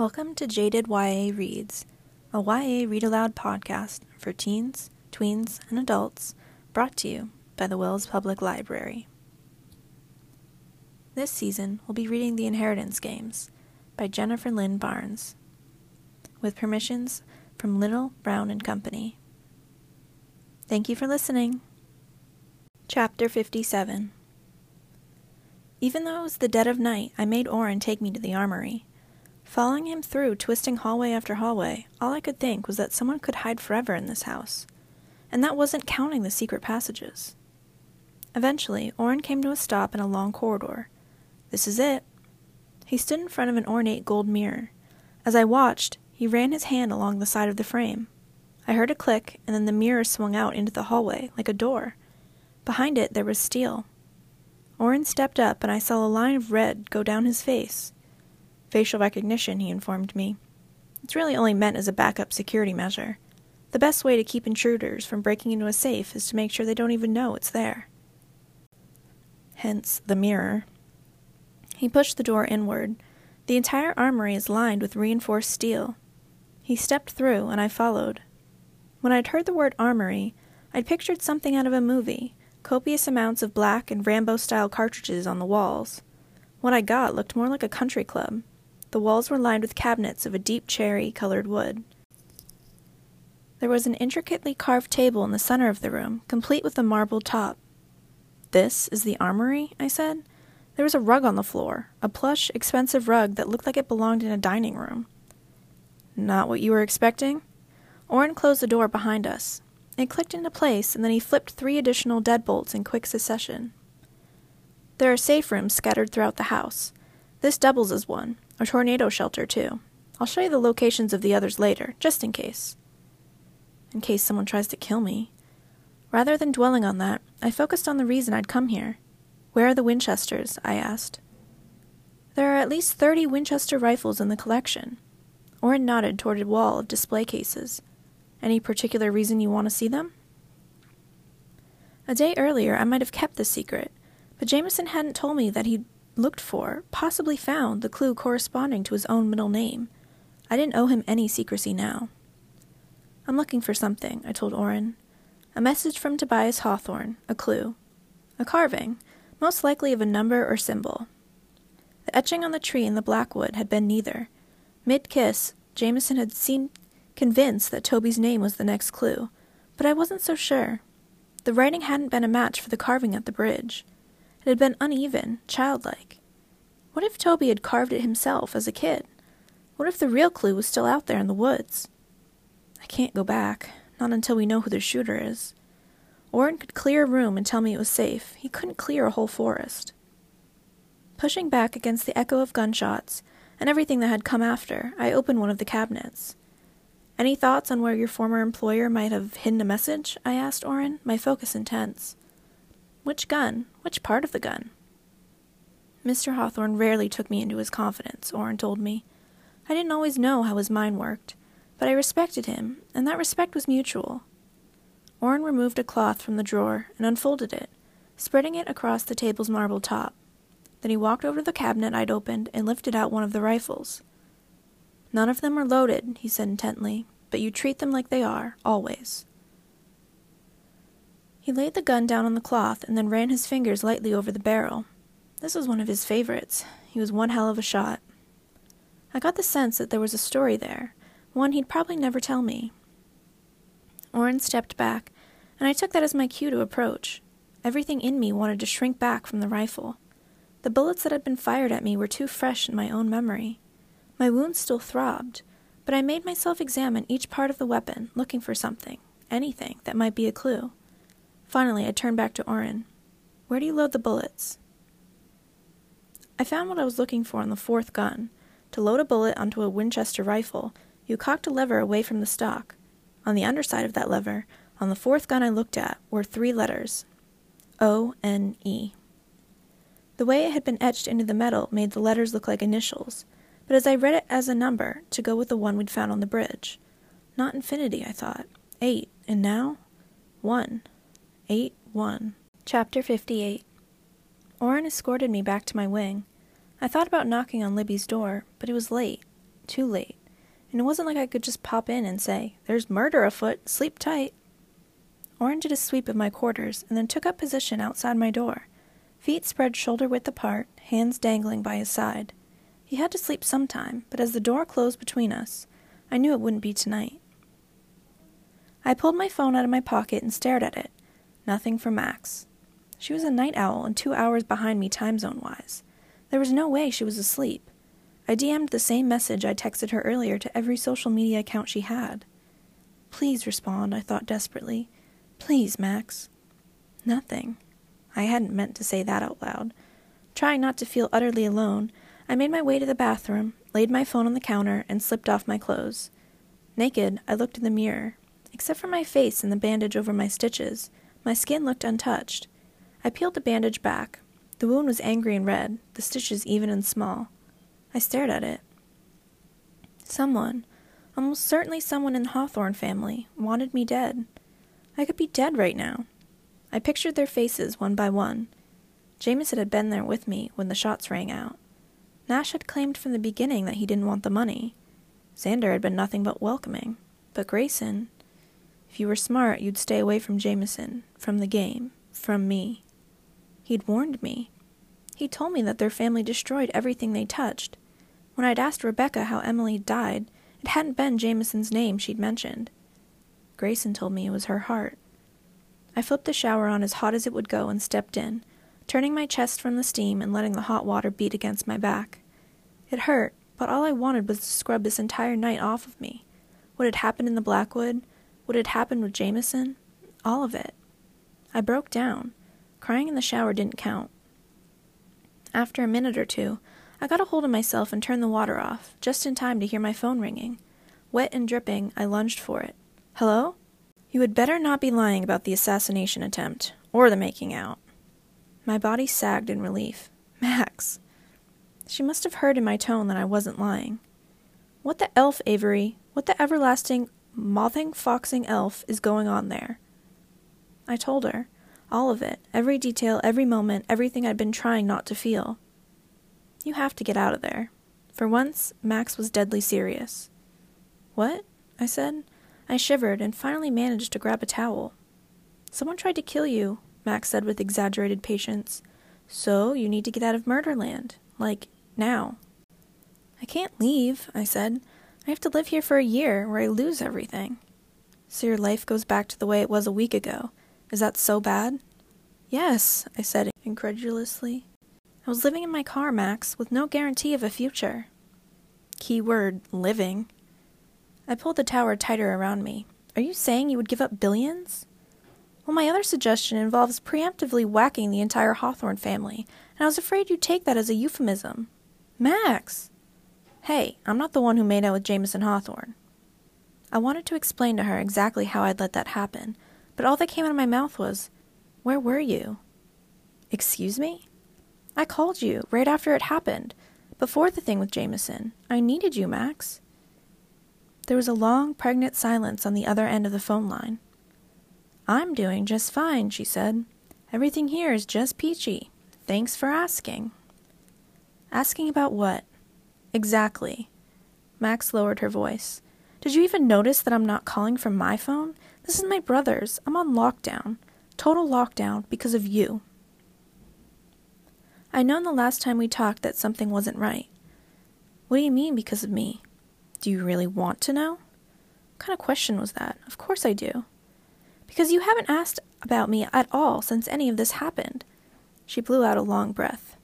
Welcome to Jaded YA Reads, a YA read aloud podcast for teens, tweens, and adults brought to you by the Wells Public Library. This season, we'll be reading The Inheritance Games by Jennifer Lynn Barnes, with permissions from Little, Brown, and Company. Thank you for listening. Chapter 57 Even though it was the dead of night, I made Oren take me to the armory. Following him through twisting hallway after hallway, all I could think was that someone could hide forever in this house. And that wasn't counting the secret passages. Eventually, Oren came to a stop in a long corridor. This is it. He stood in front of an ornate gold mirror. As I watched, he ran his hand along the side of the frame. I heard a click, and then the mirror swung out into the hallway, like a door. Behind it, there was steel. Oren stepped up, and I saw a line of red go down his face. Facial recognition, he informed me. It's really only meant as a backup security measure. The best way to keep intruders from breaking into a safe is to make sure they don't even know it's there. Hence, the mirror. He pushed the door inward. The entire armory is lined with reinforced steel. He stepped through, and I followed. When I'd heard the word armory, I'd pictured something out of a movie copious amounts of black and Rambo style cartridges on the walls. What I got looked more like a country club. The walls were lined with cabinets of a deep cherry colored wood. There was an intricately carved table in the center of the room, complete with a marble top. This is the armory? I said. There was a rug on the floor, a plush, expensive rug that looked like it belonged in a dining room. Not what you were expecting? Oren closed the door behind us. It clicked into place, and then he flipped three additional deadbolts in quick succession. There are safe rooms scattered throughout the house. This doubles as one, a tornado shelter, too. I'll show you the locations of the others later, just in case. In case someone tries to kill me. Rather than dwelling on that, I focused on the reason I'd come here. Where are the Winchesters? I asked. There are at least thirty Winchester rifles in the collection. Oren nodded toward a wall of display cases. Any particular reason you want to see them? A day earlier, I might have kept the secret, but Jameson hadn't told me that he'd looked for, possibly found, the clue corresponding to his own middle name. I didn't owe him any secrecy now. I'm looking for something, I told Oren. A message from Tobias Hawthorne, a clue. A carving, most likely of a number or symbol. The etching on the tree in the blackwood had been neither. Mid kiss, Jameson had seemed convinced that Toby's name was the next clue, but I wasn't so sure. The writing hadn't been a match for the carving at the bridge. It had been uneven, childlike. What if Toby had carved it himself as a kid? What if the real clue was still out there in the woods? I can't go back, not until we know who the shooter is. Oren could clear a room and tell me it was safe. He couldn't clear a whole forest. Pushing back against the echo of gunshots and everything that had come after, I opened one of the cabinets. Any thoughts on where your former employer might have hidden a message? I asked Oren, my focus intense. Which gun? Which part of the gun? Mr. Hawthorne rarely took me into his confidence, Oren told me. I didn't always know how his mind worked, but I respected him, and that respect was mutual. Oren removed a cloth from the drawer and unfolded it, spreading it across the table's marble top. Then he walked over to the cabinet I'd opened and lifted out one of the rifles. None of them are loaded, he said intently, but you treat them like they are, always. He laid the gun down on the cloth and then ran his fingers lightly over the barrel. This was one of his favorites. He was one hell of a shot. I got the sense that there was a story there, one he'd probably never tell me. Oren stepped back, and I took that as my cue to approach. Everything in me wanted to shrink back from the rifle. The bullets that had been fired at me were too fresh in my own memory. My wounds still throbbed, but I made myself examine each part of the weapon, looking for something, anything, that might be a clue. Finally, I turned back to Oren. Where do you load the bullets? I found what I was looking for on the fourth gun. To load a bullet onto a Winchester rifle, you cocked a lever away from the stock. On the underside of that lever, on the fourth gun I looked at, were three letters O N E. The way it had been etched into the metal made the letters look like initials, but as I read it as a number, to go with the one we'd found on the bridge. Not infinity, I thought. Eight, and now? One. 8 1. Chapter 58 Oren escorted me back to my wing. I thought about knocking on Libby's door, but it was late. too late. And it wasn't like I could just pop in and say, There's murder afoot, sleep tight. Oren did a sweep of my quarters and then took up position outside my door, feet spread shoulder width apart, hands dangling by his side. He had to sleep sometime, but as the door closed between us, I knew it wouldn't be tonight. I pulled my phone out of my pocket and stared at it. Nothing for Max. She was a night owl and two hours behind me time zone wise. There was no way she was asleep. I DM'd the same message I texted her earlier to every social media account she had. Please respond, I thought desperately. Please, Max. Nothing. I hadn't meant to say that out loud. Trying not to feel utterly alone, I made my way to the bathroom, laid my phone on the counter, and slipped off my clothes. Naked, I looked in the mirror. Except for my face and the bandage over my stitches, my skin looked untouched. I peeled the bandage back. The wound was angry and red, the stitches even and small. I stared at it. Someone, almost certainly someone in the Hawthorne family, wanted me dead. I could be dead right now. I pictured their faces one by one. Jameson had been there with me when the shots rang out. Nash had claimed from the beginning that he didn't want the money. Xander had been nothing but welcoming. But Grayson, if you were smart, you'd stay away from Jameson, from the game, from me. He'd warned me. He told me that their family destroyed everything they touched. When I'd asked Rebecca how Emily died, it hadn't been Jameson's name she'd mentioned. Grayson told me it was her heart. I flipped the shower on as hot as it would go and stepped in, turning my chest from the steam and letting the hot water beat against my back. It hurt, but all I wanted was to scrub this entire night off of me. What had happened in the Blackwood, what had happened with Jameson, all of it. I broke down. Crying in the shower didn't count. After a minute or two, I got a hold of myself and turned the water off, just in time to hear my phone ringing. Wet and dripping, I lunged for it. Hello? You had better not be lying about the assassination attempt, or the making out. My body sagged in relief. Max! She must have heard in my tone that I wasn't lying. What the elf, Avery? What the everlasting, mothing, foxing elf is going on there? I told her. All of it, every detail, every moment, everything I'd been trying not to feel. You have to get out of there. For once, Max was deadly serious. What? I said. I shivered and finally managed to grab a towel. Someone tried to kill you, Max said with exaggerated patience. So you need to get out of Murderland. Like, now. I can't leave, I said. I have to live here for a year, where I lose everything. So your life goes back to the way it was a week ago, is that so bad? Yes, I said incredulously. I was living in my car, Max, with no guarantee of a future. Key word, living. I pulled the tower tighter around me. Are you saying you would give up billions? Well, my other suggestion involves preemptively whacking the entire Hawthorne family, and I was afraid you'd take that as a euphemism. Max! Hey, I'm not the one who made out with Jameson Hawthorne. I wanted to explain to her exactly how I'd let that happen, but all that came out of my mouth was, Where were you? Excuse me? I called you right after it happened, before the thing with Jameson. I needed you, Max. There was a long, pregnant silence on the other end of the phone line. I'm doing just fine, she said. Everything here is just peachy. Thanks for asking. Asking about what? Exactly. Max lowered her voice. Did you even notice that I'm not calling from my phone? This is my brother's. I'm on lockdown. Total lockdown because of you. I known the last time we talked that something wasn't right. What do you mean because of me? Do you really want to know? What kind of question was that? Of course I do. Because you haven't asked about me at all since any of this happened. She blew out a long breath.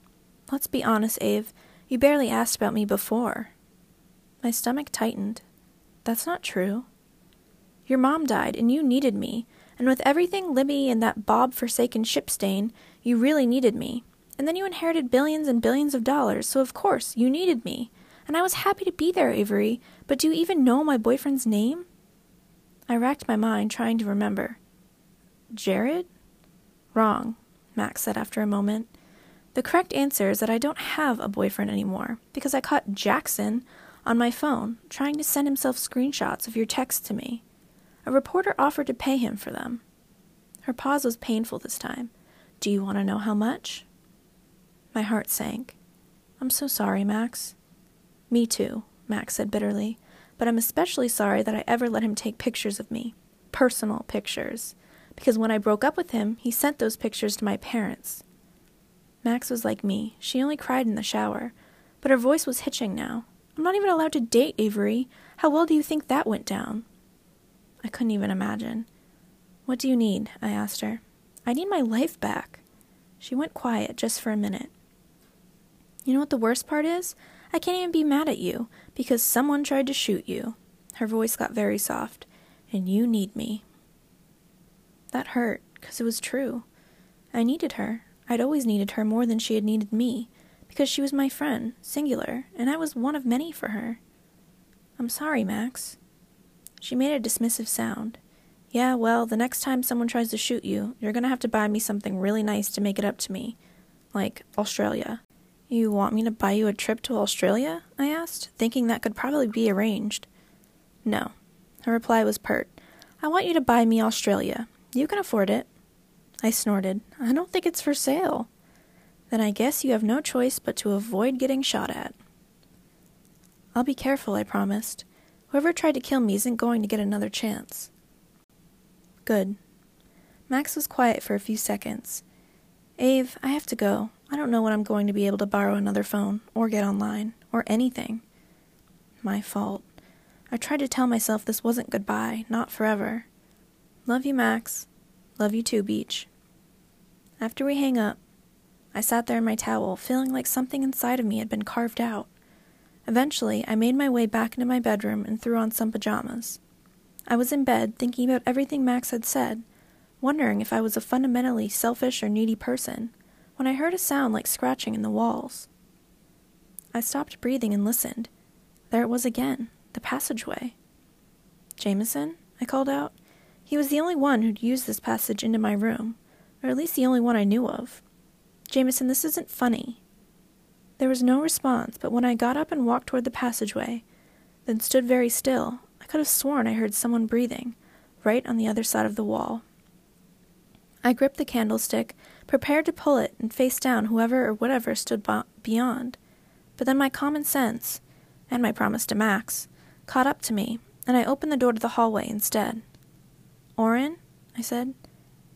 Let's be honest, Ave. You barely asked about me before. My stomach tightened. That's not true. Your mom died, and you needed me. And with everything Libby and that Bob forsaken ship stain, you really needed me. And then you inherited billions and billions of dollars, so of course you needed me. And I was happy to be there, Avery. But do you even know my boyfriend's name? I racked my mind, trying to remember. Jared? Wrong, Max said after a moment. The correct answer is that I don't have a boyfriend anymore, because I caught Jackson on my phone trying to send himself screenshots of your text to me. A reporter offered to pay him for them. Her pause was painful this time. Do you want to know how much? My heart sank. I'm so sorry, Max. Me too, Max said bitterly, but I'm especially sorry that I ever let him take pictures of me. Personal pictures. Because when I broke up with him, he sent those pictures to my parents. Max was like me. She only cried in the shower. But her voice was hitching now. I'm not even allowed to date Avery. How well do you think that went down? I couldn't even imagine. What do you need? I asked her. I need my life back. She went quiet just for a minute. You know what the worst part is? I can't even be mad at you because someone tried to shoot you. Her voice got very soft. And you need me. That hurt, because it was true. I needed her. I'd always needed her more than she had needed me, because she was my friend, singular, and I was one of many for her. I'm sorry, Max. She made a dismissive sound. Yeah, well, the next time someone tries to shoot you, you're gonna have to buy me something really nice to make it up to me. Like Australia. You want me to buy you a trip to Australia? I asked, thinking that could probably be arranged. No. Her reply was pert. I want you to buy me Australia. You can afford it. I snorted. I don't think it's for sale. Then I guess you have no choice but to avoid getting shot at. I'll be careful, I promised. Whoever tried to kill me isn't going to get another chance. Good. Max was quiet for a few seconds. Ave, I have to go. I don't know when I'm going to be able to borrow another phone, or get online, or anything. My fault. I tried to tell myself this wasn't goodbye, not forever. Love you, Max. Love you too, Beach. After we hang up, I sat there in my towel, feeling like something inside of me had been carved out. Eventually, I made my way back into my bedroom and threw on some pajamas. I was in bed, thinking about everything Max had said, wondering if I was a fundamentally selfish or needy person, when I heard a sound like scratching in the walls. I stopped breathing and listened. There it was again, the passageway. Jameson? I called out. He was the only one who'd used this passage into my room, or at least the only one I knew of. Jameson, this isn't funny. There was no response, but when I got up and walked toward the passageway, then stood very still, I could have sworn I heard someone breathing, right on the other side of the wall. I gripped the candlestick, prepared to pull it and face down whoever or whatever stood beyond. But then my common sense, and my promise to Max, caught up to me, and I opened the door to the hallway instead. Oren, I said,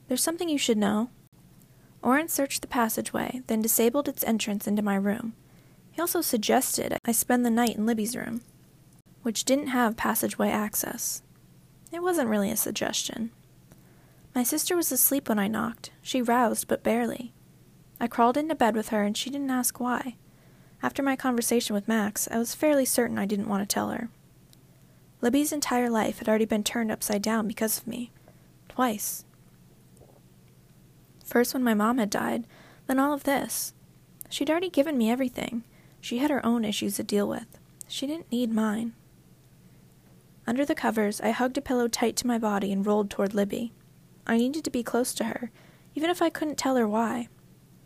there's something you should know. Oren searched the passageway, then disabled its entrance into my room. He also suggested I spend the night in Libby's room, which didn't have passageway access. It wasn't really a suggestion. My sister was asleep when I knocked. She roused, but barely. I crawled into bed with her, and she didn't ask why. After my conversation with Max, I was fairly certain I didn't want to tell her. Libby's entire life had already been turned upside down because of me. Twice. First when my mom had died, then all of this. She'd already given me everything. She had her own issues to deal with. She didn't need mine. Under the covers, I hugged a pillow tight to my body and rolled toward Libby. I needed to be close to her, even if I couldn't tell her why.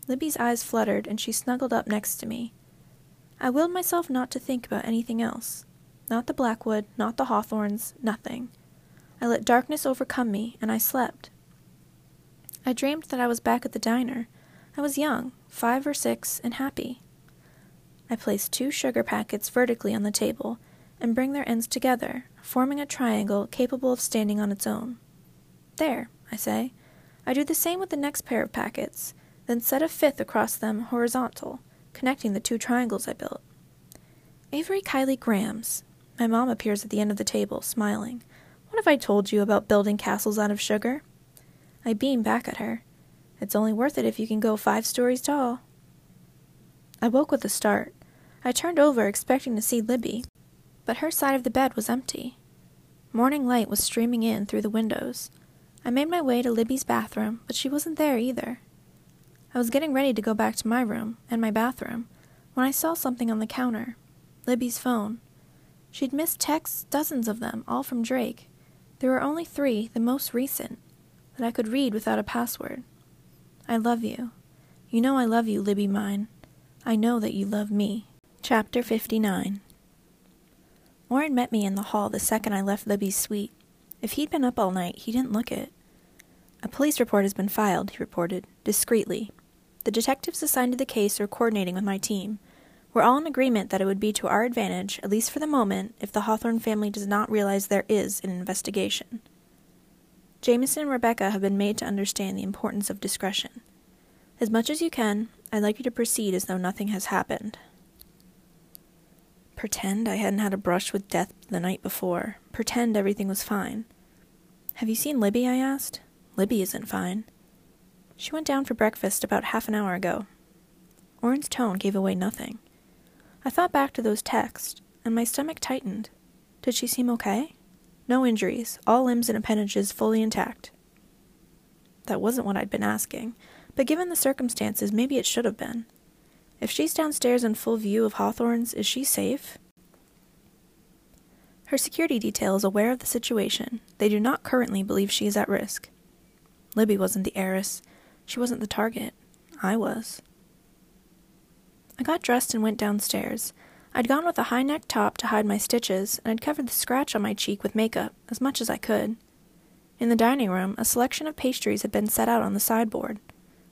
Libby's eyes fluttered, and she snuggled up next to me. I willed myself not to think about anything else. Not the Blackwood, not the Hawthornes, nothing. I let darkness overcome me, and I slept. I dreamed that I was back at the diner. I was young, five or six, and happy. I place two sugar packets vertically on the table and bring their ends together, forming a triangle capable of standing on its own. There, I say. I do the same with the next pair of packets, then set a fifth across them horizontal, connecting the two triangles I built. Avery Kylie Grambs, my mom appears at the end of the table, smiling. What have I told you about building castles out of sugar? I beam back at her. It's only worth it if you can go five stories tall. I woke with a start. I turned over, expecting to see Libby, but her side of the bed was empty. Morning light was streaming in through the windows. I made my way to Libby's bathroom, but she wasn't there either. I was getting ready to go back to my room and my bathroom when I saw something on the counter Libby's phone. She'd missed texts, dozens of them, all from Drake. There were only three, the most recent, that I could read without a password. I love you. You know I love you, Libby mine. I know that you love me. Chapter 59 Oren met me in the hall the second I left Libby's suite. If he'd been up all night, he didn't look it. A police report has been filed, he reported, discreetly. The detectives assigned to the case are coordinating with my team. We're all in agreement that it would be to our advantage, at least for the moment, if the Hawthorne family does not realize there is an investigation. Jameson and Rebecca have been made to understand the importance of discretion. As much as you can, I'd like you to proceed as though nothing has happened. Pretend I hadn't had a brush with death the night before. Pretend everything was fine. Have you seen Libby? I asked. Libby isn't fine. She went down for breakfast about half an hour ago. Oren's tone gave away nothing. I thought back to those texts, and my stomach tightened. Did she seem okay? No injuries, all limbs and appendages fully intact. That wasn't what I'd been asking, but given the circumstances, maybe it should have been. If she's downstairs in full view of Hawthorne's, is she safe? Her security detail is aware of the situation. They do not currently believe she is at risk. Libby wasn't the heiress. She wasn't the target. I was. I got dressed and went downstairs. I'd gone with a high neck top to hide my stitches, and I'd covered the scratch on my cheek with makeup, as much as I could. In the dining room, a selection of pastries had been set out on the sideboard.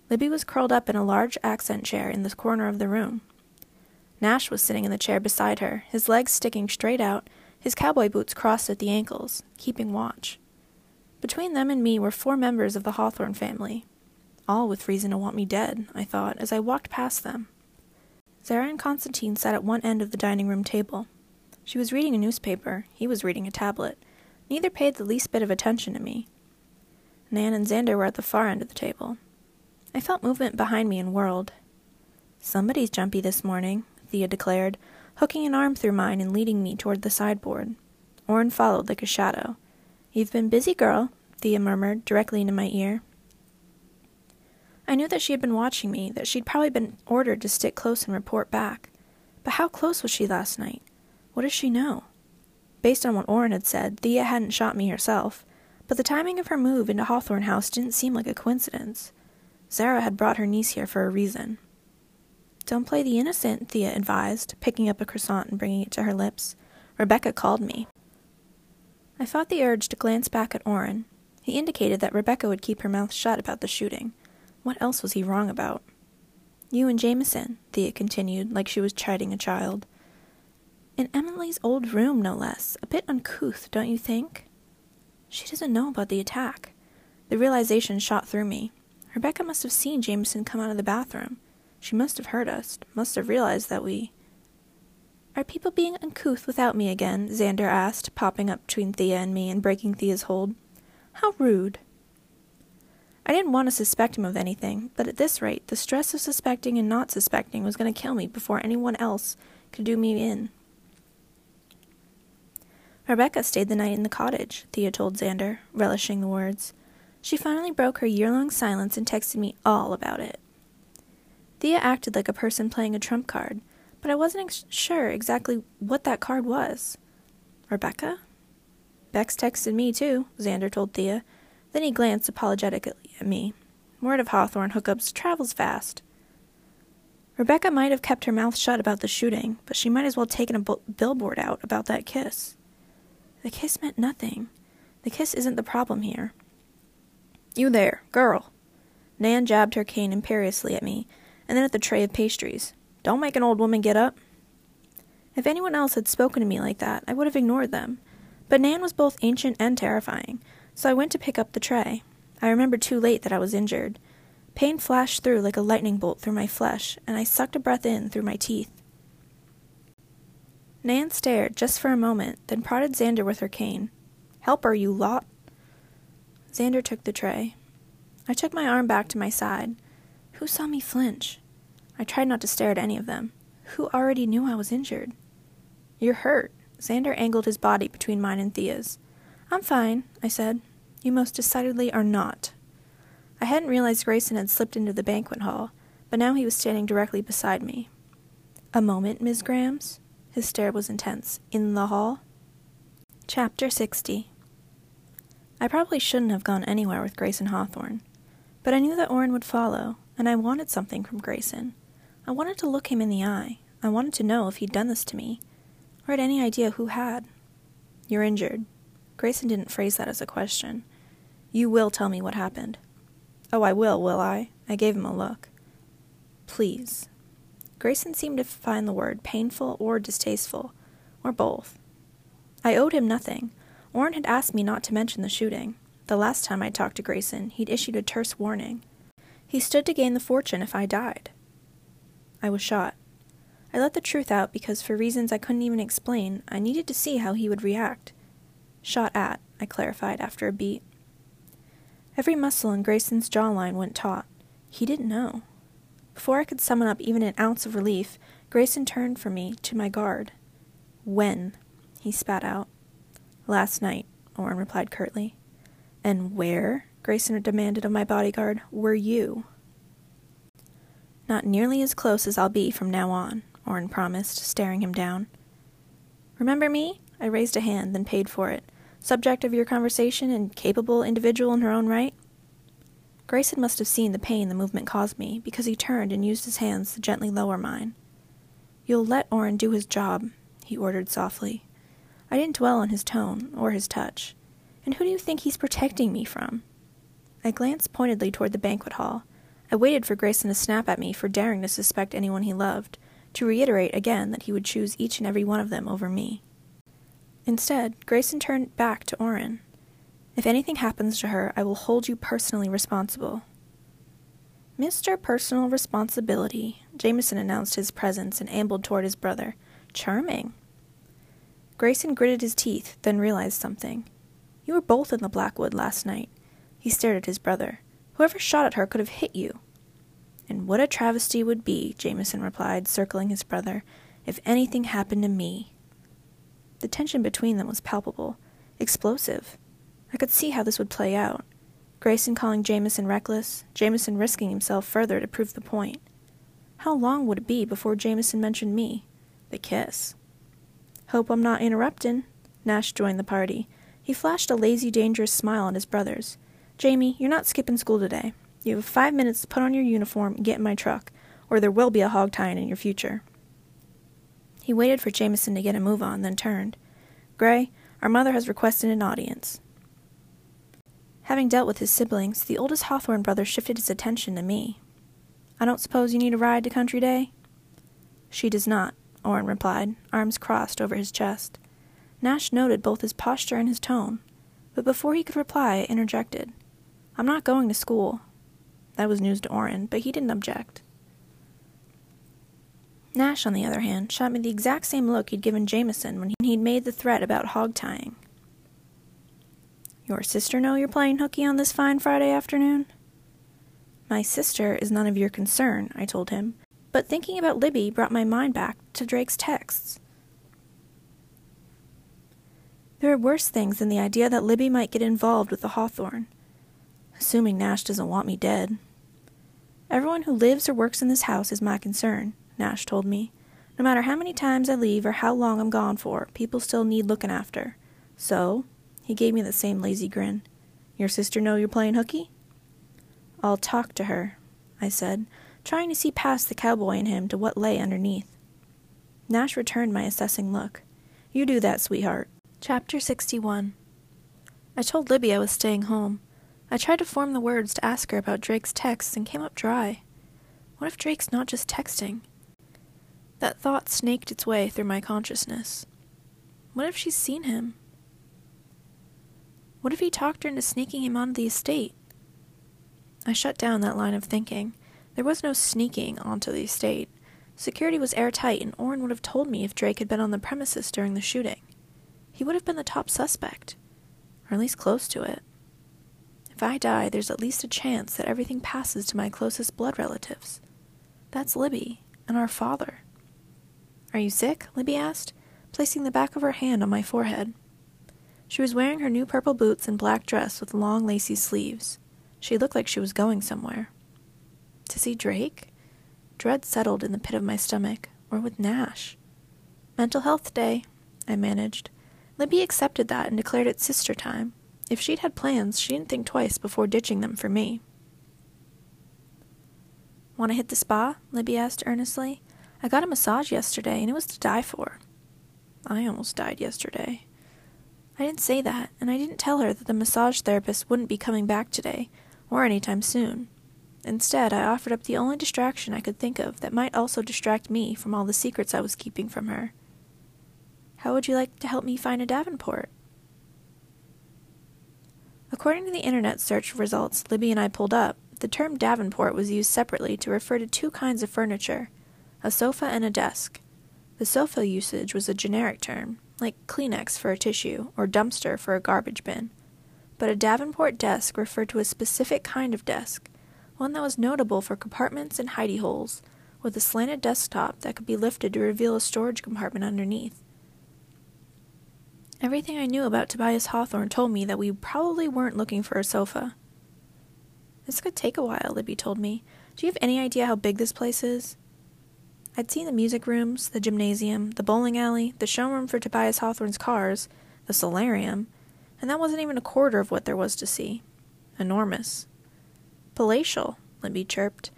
Libby was curled up in a large accent chair in the corner of the room. Nash was sitting in the chair beside her, his legs sticking straight out, his cowboy boots crossed at the ankles, keeping watch. Between them and me were four members of the Hawthorne family. All with reason to want me dead, I thought, as I walked past them. Zara and Constantine sat at one end of the dining room table. She was reading a newspaper, he was reading a tablet. Neither paid the least bit of attention to me. Nan and Xander were at the far end of the table. I felt movement behind me and whirled. Somebody's jumpy this morning, Thea declared, hooking an arm through mine and leading me toward the sideboard. Oren followed like a shadow. You've been busy, girl, Thea murmured directly into my ear. I knew that she had been watching me, that she'd probably been ordered to stick close and report back. But how close was she last night? What does she know? Based on what Oren had said, Thea hadn't shot me herself, but the timing of her move into Hawthorne House didn't seem like a coincidence. Zara had brought her niece here for a reason. Don't play the innocent, Thea advised, picking up a croissant and bringing it to her lips. Rebecca called me. I fought the urge to glance back at Oren. He indicated that Rebecca would keep her mouth shut about the shooting. What else was he wrong about? You and Jameson, Thea continued, like she was chiding a child. In Emily's old room, no less. A bit uncouth, don't you think? She doesn't know about the attack. The realization shot through me. Rebecca must have seen Jameson come out of the bathroom. She must have heard us, must have realized that we. Are people being uncouth without me again? Xander asked, popping up between Thea and me and breaking Thea's hold. How rude. I didn't want to suspect him of anything, but at this rate, the stress of suspecting and not suspecting was going to kill me before anyone else could do me in. Rebecca stayed the night in the cottage, Thea told Xander, relishing the words. She finally broke her year long silence and texted me all about it. Thea acted like a person playing a trump card, but I wasn't ex- sure exactly what that card was. Rebecca? Bex texted me, too, Xander told Thea. Then he glanced apologetically at me. Word of Hawthorne hookups travels fast. Rebecca might have kept her mouth shut about the shooting, but she might as well taken a bu- billboard out about that kiss. The kiss meant nothing. The kiss isn't the problem here. You there, girl. Nan jabbed her cane imperiously at me, and then at the tray of pastries. Don't make an old woman get up. If anyone else had spoken to me like that, I would have ignored them. But Nan was both ancient and terrifying, so I went to pick up the tray. I remembered too late that I was injured. Pain flashed through like a lightning bolt through my flesh, and I sucked a breath in through my teeth. Nan stared just for a moment, then prodded Xander with her cane. Help her, you lot! Xander took the tray. I took my arm back to my side. Who saw me flinch? I tried not to stare at any of them. Who already knew I was injured? You're hurt. Xander angled his body between mine and Thea's. I'm fine, I said. You most decidedly are not. I hadn't realized Grayson had slipped into the banquet hall, but now he was standing directly beside me. A moment, Miss Grambs? His stare was intense. In the hall? Chapter 60 I probably shouldn't have gone anywhere with Grayson Hawthorne, but I knew that Oren would follow, and I wanted something from Grayson. I wanted to look him in the eye. I wanted to know if he'd done this to me, or had any idea who had. You're injured. Grayson didn't phrase that as a question. You will tell me what happened. Oh, I will, will I? I gave him a look. Please. Grayson seemed to find the word painful or distasteful, or both. I owed him nothing. Oren had asked me not to mention the shooting. The last time I talked to Grayson, he'd issued a terse warning. He stood to gain the fortune if I died. I was shot. I let the truth out because, for reasons I couldn't even explain, I needed to see how he would react. Shot at, I clarified after a beat. Every muscle in Grayson's jawline went taut. He didn't know. Before I could summon up even an ounce of relief, Grayson turned from me to my guard. When? he spat out. Last night, Oren replied curtly. And where, Grayson demanded of my bodyguard, were you? Not nearly as close as I'll be from now on, Oren promised, staring him down. Remember me? I raised a hand, then paid for it. Subject of your conversation and capable individual in her own right? Grayson must have seen the pain the movement caused me, because he turned and used his hands to gently lower mine. You'll let Oren do his job, he ordered softly. I didn't dwell on his tone or his touch. And who do you think he's protecting me from? I glanced pointedly toward the banquet hall. I waited for Grayson to snap at me for daring to suspect anyone he loved, to reiterate again that he would choose each and every one of them over me. Instead, Grayson turned back to Oren. If anything happens to her, I will hold you personally responsible. Mr. Personal Responsibility, Jameson announced his presence and ambled toward his brother. Charming. Grayson gritted his teeth, then realized something. You were both in the Blackwood last night. He stared at his brother. Whoever shot at her could have hit you. And what a travesty would be, Jameson replied, circling his brother, if anything happened to me. The tension between them was palpable, explosive. I could see how this would play out. Grayson calling Jameson reckless, Jameson risking himself further to prove the point. How long would it be before Jameson mentioned me? The kiss. Hope I'm not interruptin'. Nash joined the party. He flashed a lazy, dangerous smile at his brothers. Jamie, you're not skipping school today. You have five minutes to put on your uniform and get in my truck, or there will be a hog tying in your future. He waited for Jameson to get a move on, then turned. Gray, our mother has requested an audience. Having dealt with his siblings, the oldest Hawthorne brother shifted his attention to me. I don't suppose you need a ride to Country Day? She does not, Oren replied, arms crossed over his chest. Nash noted both his posture and his tone, but before he could reply, interjected. I'm not going to school. That was news to Oren, but he didn't object. Nash, on the other hand, shot me the exact same look he'd given Jameson when he'd made the threat about hog tying. Your sister know you're playing hooky on this fine Friday afternoon? My sister is none of your concern, I told him, but thinking about Libby brought my mind back to Drake's texts. There are worse things than the idea that Libby might get involved with the Hawthorne, assuming Nash doesn't want me dead. Everyone who lives or works in this house is my concern, Nash told me. No matter how many times I leave or how long I'm gone for, people still need looking after. So, he gave me the same lazy grin. Your sister know you're playing hooky? I'll talk to her, I said, trying to see past the cowboy in him to what lay underneath. Nash returned my assessing look. You do that, sweetheart. Chapter 61 I told Libby I was staying home. I tried to form the words to ask her about Drake's texts and came up dry. What if Drake's not just texting? That thought snaked its way through my consciousness. What if she's seen him? What if he talked her into sneaking him onto the estate? I shut down that line of thinking. There was no sneaking onto the estate. Security was airtight, and Oren would have told me if Drake had been on the premises during the shooting. He would have been the top suspect, or at least close to it. If I die, there's at least a chance that everything passes to my closest blood relatives. That's Libby, and our father. Are you sick? Libby asked, placing the back of her hand on my forehead. She was wearing her new purple boots and black dress with long lacy sleeves. She looked like she was going somewhere. To see Drake? Dread settled in the pit of my stomach, or with Nash. Mental health day, I managed. Libby accepted that and declared it sister time. If she'd had plans, she didn't think twice before ditching them for me. Want to hit the spa? Libby asked earnestly. I got a massage yesterday, and it was to die for. I almost died yesterday. I didn't say that, and I didn't tell her that the massage therapist wouldn't be coming back today, or any time soon. Instead, I offered up the only distraction I could think of that might also distract me from all the secrets I was keeping from her. How would you like to help me find a Davenport? According to the internet search results Libby and I pulled up, the term Davenport was used separately to refer to two kinds of furniture a sofa and a desk. The sofa usage was a generic term, like Kleenex for a tissue or dumpster for a garbage bin. But a Davenport desk referred to a specific kind of desk, one that was notable for compartments and hidey holes, with a slanted desktop that could be lifted to reveal a storage compartment underneath. Everything I knew about Tobias Hawthorne told me that we probably weren't looking for a sofa. This could take a while, Libby told me. Do you have any idea how big this place is? I'd seen the music rooms, the gymnasium, the bowling alley, the showroom for Tobias Hawthorne's cars, the solarium, and that wasn't even a quarter of what there was to see. Enormous. Palatial, Libby chirped.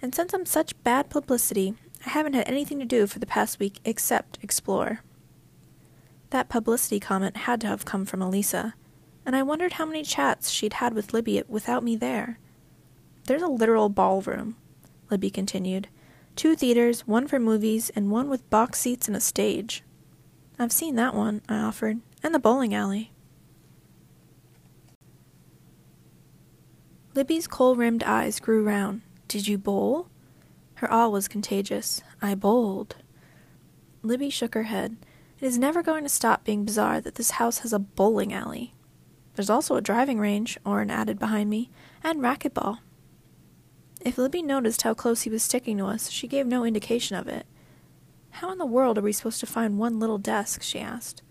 And since I'm such bad publicity, I haven't had anything to do for the past week except explore. That publicity comment had to have come from Alisa, and I wondered how many chats she'd had with Libby without me there. There's a literal ballroom, Libby continued. Two theaters, one for movies, and one with box seats and a stage. I've seen that one, I offered, and the bowling alley. Libby's kohl rimmed eyes grew round. Did you bowl? Her awe was contagious. I bowled. Libby shook her head. It is never going to stop being bizarre that this house has a bowling alley. There's also a driving range, Oren added behind me, and racquetball. If Libby noticed how close he was sticking to us, she gave no indication of it. How in the world are we supposed to find one little desk? she asked.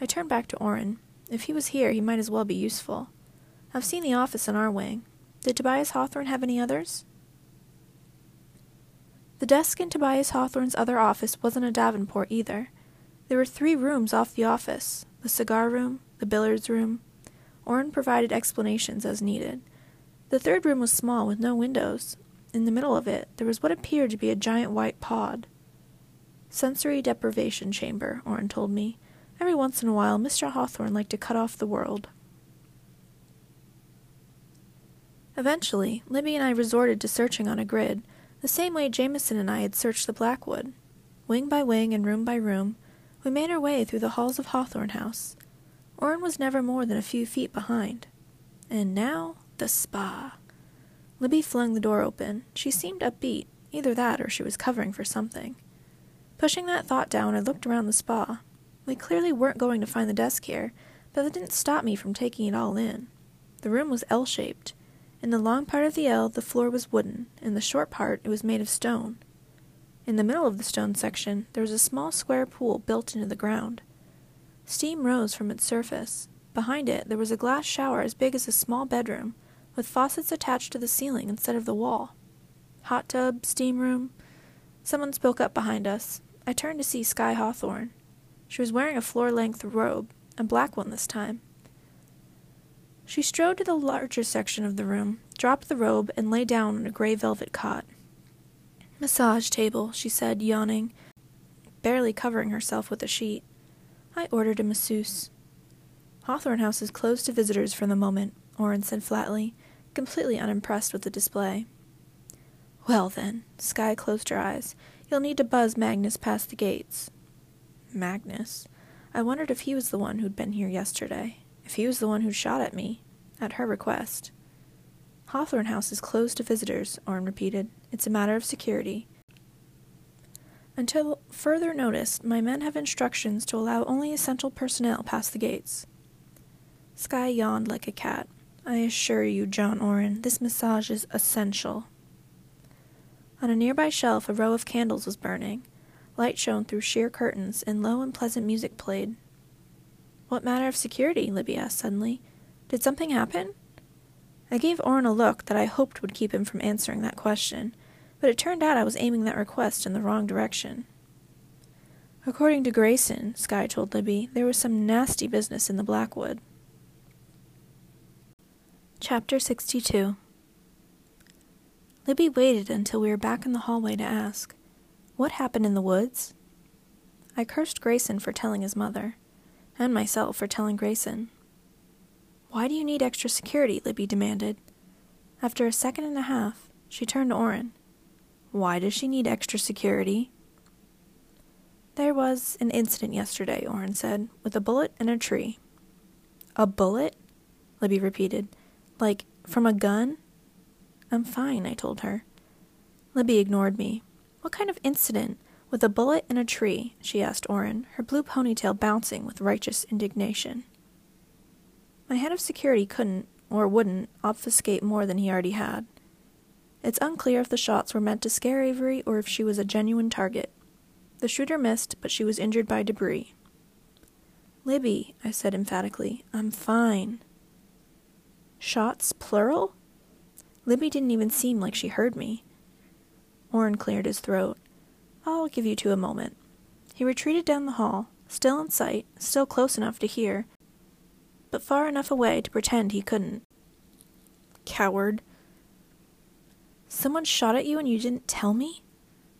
I turned back to Oren. If he was here, he might as well be useful. I've seen the office in our wing. Did Tobias Hawthorne have any others? The desk in Tobias Hawthorne's other office wasn't a Davenport either. There were three rooms off the office the cigar room, the billiards room. Oren provided explanations as needed. The third room was small, with no windows. In the middle of it, there was what appeared to be a giant white pod. Sensory deprivation chamber, Oren told me. Every once in a while, Mr. Hawthorne liked to cut off the world. Eventually, Libby and I resorted to searching on a grid, the same way Jameson and I had searched the Blackwood. Wing by wing and room by room, we made our way through the halls of Hawthorne House. Oren was never more than a few feet behind. And now the spa. Libby flung the door open. She seemed upbeat. Either that or she was covering for something. Pushing that thought down, I looked around the spa. We clearly weren't going to find the desk here, but that didn't stop me from taking it all in. The room was L shaped. In the long part of the L, the floor was wooden. In the short part, it was made of stone. In the middle of the stone section, there was a small square pool built into the ground. Steam rose from its surface. Behind it, there was a glass shower as big as a small bedroom, with faucets attached to the ceiling instead of the wall. Hot tub, steam room. Someone spoke up behind us. I turned to see Skye Hawthorne. She was wearing a floor length robe, a black one this time. She strode to the larger section of the room, dropped the robe, and lay down on a gray velvet cot. Massage table, she said, yawning, barely covering herself with a sheet. I ordered a masseuse. Hawthorne House is closed to visitors for the moment, Oren said flatly completely unimpressed with the display. Well, then, Skye closed her eyes. You'll need to buzz Magnus past the gates. Magnus? I wondered if he was the one who'd been here yesterday. If he was the one who'd shot at me. At her request. Hawthorne House is closed to visitors, Oren repeated. It's a matter of security. Until further notice, my men have instructions to allow only essential personnel past the gates. Skye yawned like a cat. I assure you, John Oren, this massage is essential. On a nearby shelf, a row of candles was burning. Light shone through sheer curtains, and low and pleasant music played. What matter of security? Libby asked suddenly. Did something happen? I gave Oren a look that I hoped would keep him from answering that question, but it turned out I was aiming that request in the wrong direction. According to Grayson, Skye told Libby, there was some nasty business in the Blackwood. Chapter 62 Libby waited until we were back in the hallway to ask, What happened in the woods? I cursed Grayson for telling his mother, and myself for telling Grayson. Why do you need extra security? Libby demanded. After a second and a half, she turned to Oren. Why does she need extra security? There was an incident yesterday, Oren said, with a bullet and a tree. A bullet? Libby repeated. Like, from a gun? I'm fine, I told her. Libby ignored me. What kind of incident? With a bullet and a tree? she asked Oren, her blue ponytail bouncing with righteous indignation. My head of security couldn't, or wouldn't, obfuscate more than he already had. It's unclear if the shots were meant to scare Avery or if she was a genuine target. The shooter missed, but she was injured by debris. Libby, I said emphatically, I'm fine. Shots, plural? Libby didn't even seem like she heard me. Oren cleared his throat. I'll give you two a moment. He retreated down the hall, still in sight, still close enough to hear, but far enough away to pretend he couldn't. Coward. Someone shot at you and you didn't tell me?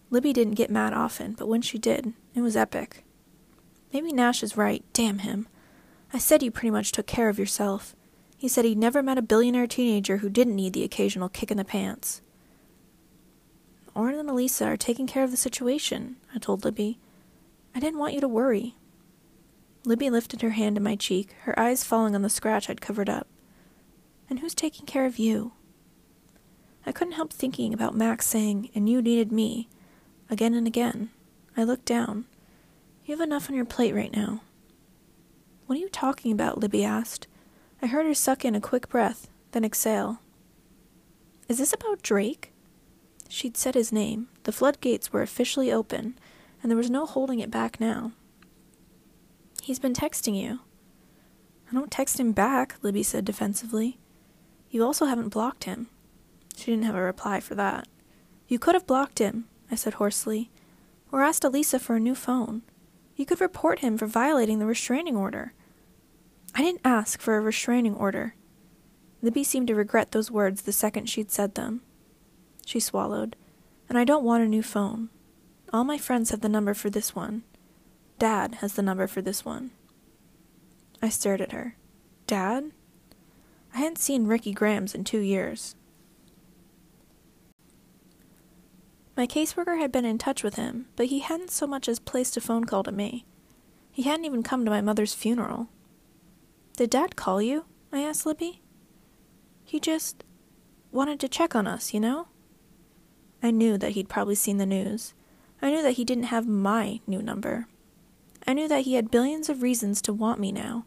Libby didn't get mad often, but when she did, it was epic. Maybe Nash is right, damn him. I said you pretty much took care of yourself. He said he'd never met a billionaire teenager who didn't need the occasional kick in the pants. Oren and Alisa are taking care of the situation, I told Libby. I didn't want you to worry. Libby lifted her hand to my cheek, her eyes falling on the scratch I'd covered up. And who's taking care of you? I couldn't help thinking about Max saying, and you needed me, again and again. I looked down. You have enough on your plate right now. What are you talking about? Libby asked. I heard her suck in a quick breath, then exhale. Is this about Drake? She'd said his name. The floodgates were officially open, and there was no holding it back now. He's been texting you. I don't text him back, Libby said defensively. You also haven't blocked him. She didn't have a reply for that. You could have blocked him, I said hoarsely, or asked Alisa for a new phone. You could report him for violating the restraining order. I didn't ask for a restraining order. Libby seemed to regret those words the second she'd said them. She swallowed. And I don't want a new phone. All my friends have the number for this one. Dad has the number for this one. I stared at her. Dad? I hadn't seen Ricky Grambs in two years. My caseworker had been in touch with him, but he hadn't so much as placed a phone call to me. He hadn't even come to my mother's funeral. Did Dad call you? I asked Libby. He just wanted to check on us, you know? I knew that he'd probably seen the news. I knew that he didn't have my new number. I knew that he had billions of reasons to want me now,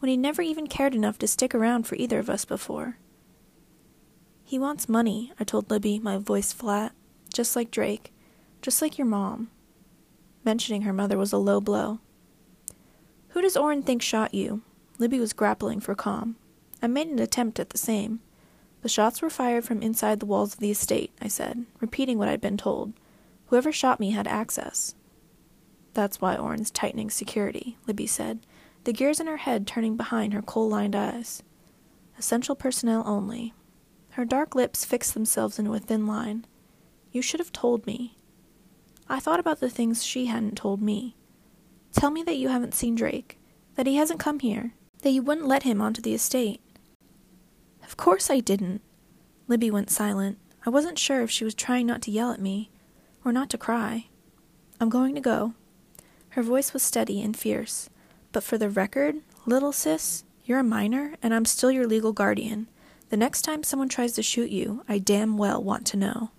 when he never even cared enough to stick around for either of us before. He wants money, I told Libby, my voice flat just like Drake, just like your mom. Mentioning her mother was a low blow. Who does Oren think shot you? Libby was grappling for calm. I made an attempt at the same. The shots were fired from inside the walls of the estate, I said, repeating what I'd been told. Whoever shot me had access. That's why Oren's tightening security, Libby said, the gears in her head turning behind her kohl lined eyes. Essential personnel only. Her dark lips fixed themselves into a thin line. You should have told me. I thought about the things she hadn't told me. Tell me that you haven't seen Drake, that he hasn't come here, that you wouldn't let him onto the estate. Of course I didn't. Libby went silent. I wasn't sure if she was trying not to yell at me, or not to cry. I'm going to go. Her voice was steady and fierce. But for the record, little sis, you're a minor, and I'm still your legal guardian. The next time someone tries to shoot you, I damn well want to know.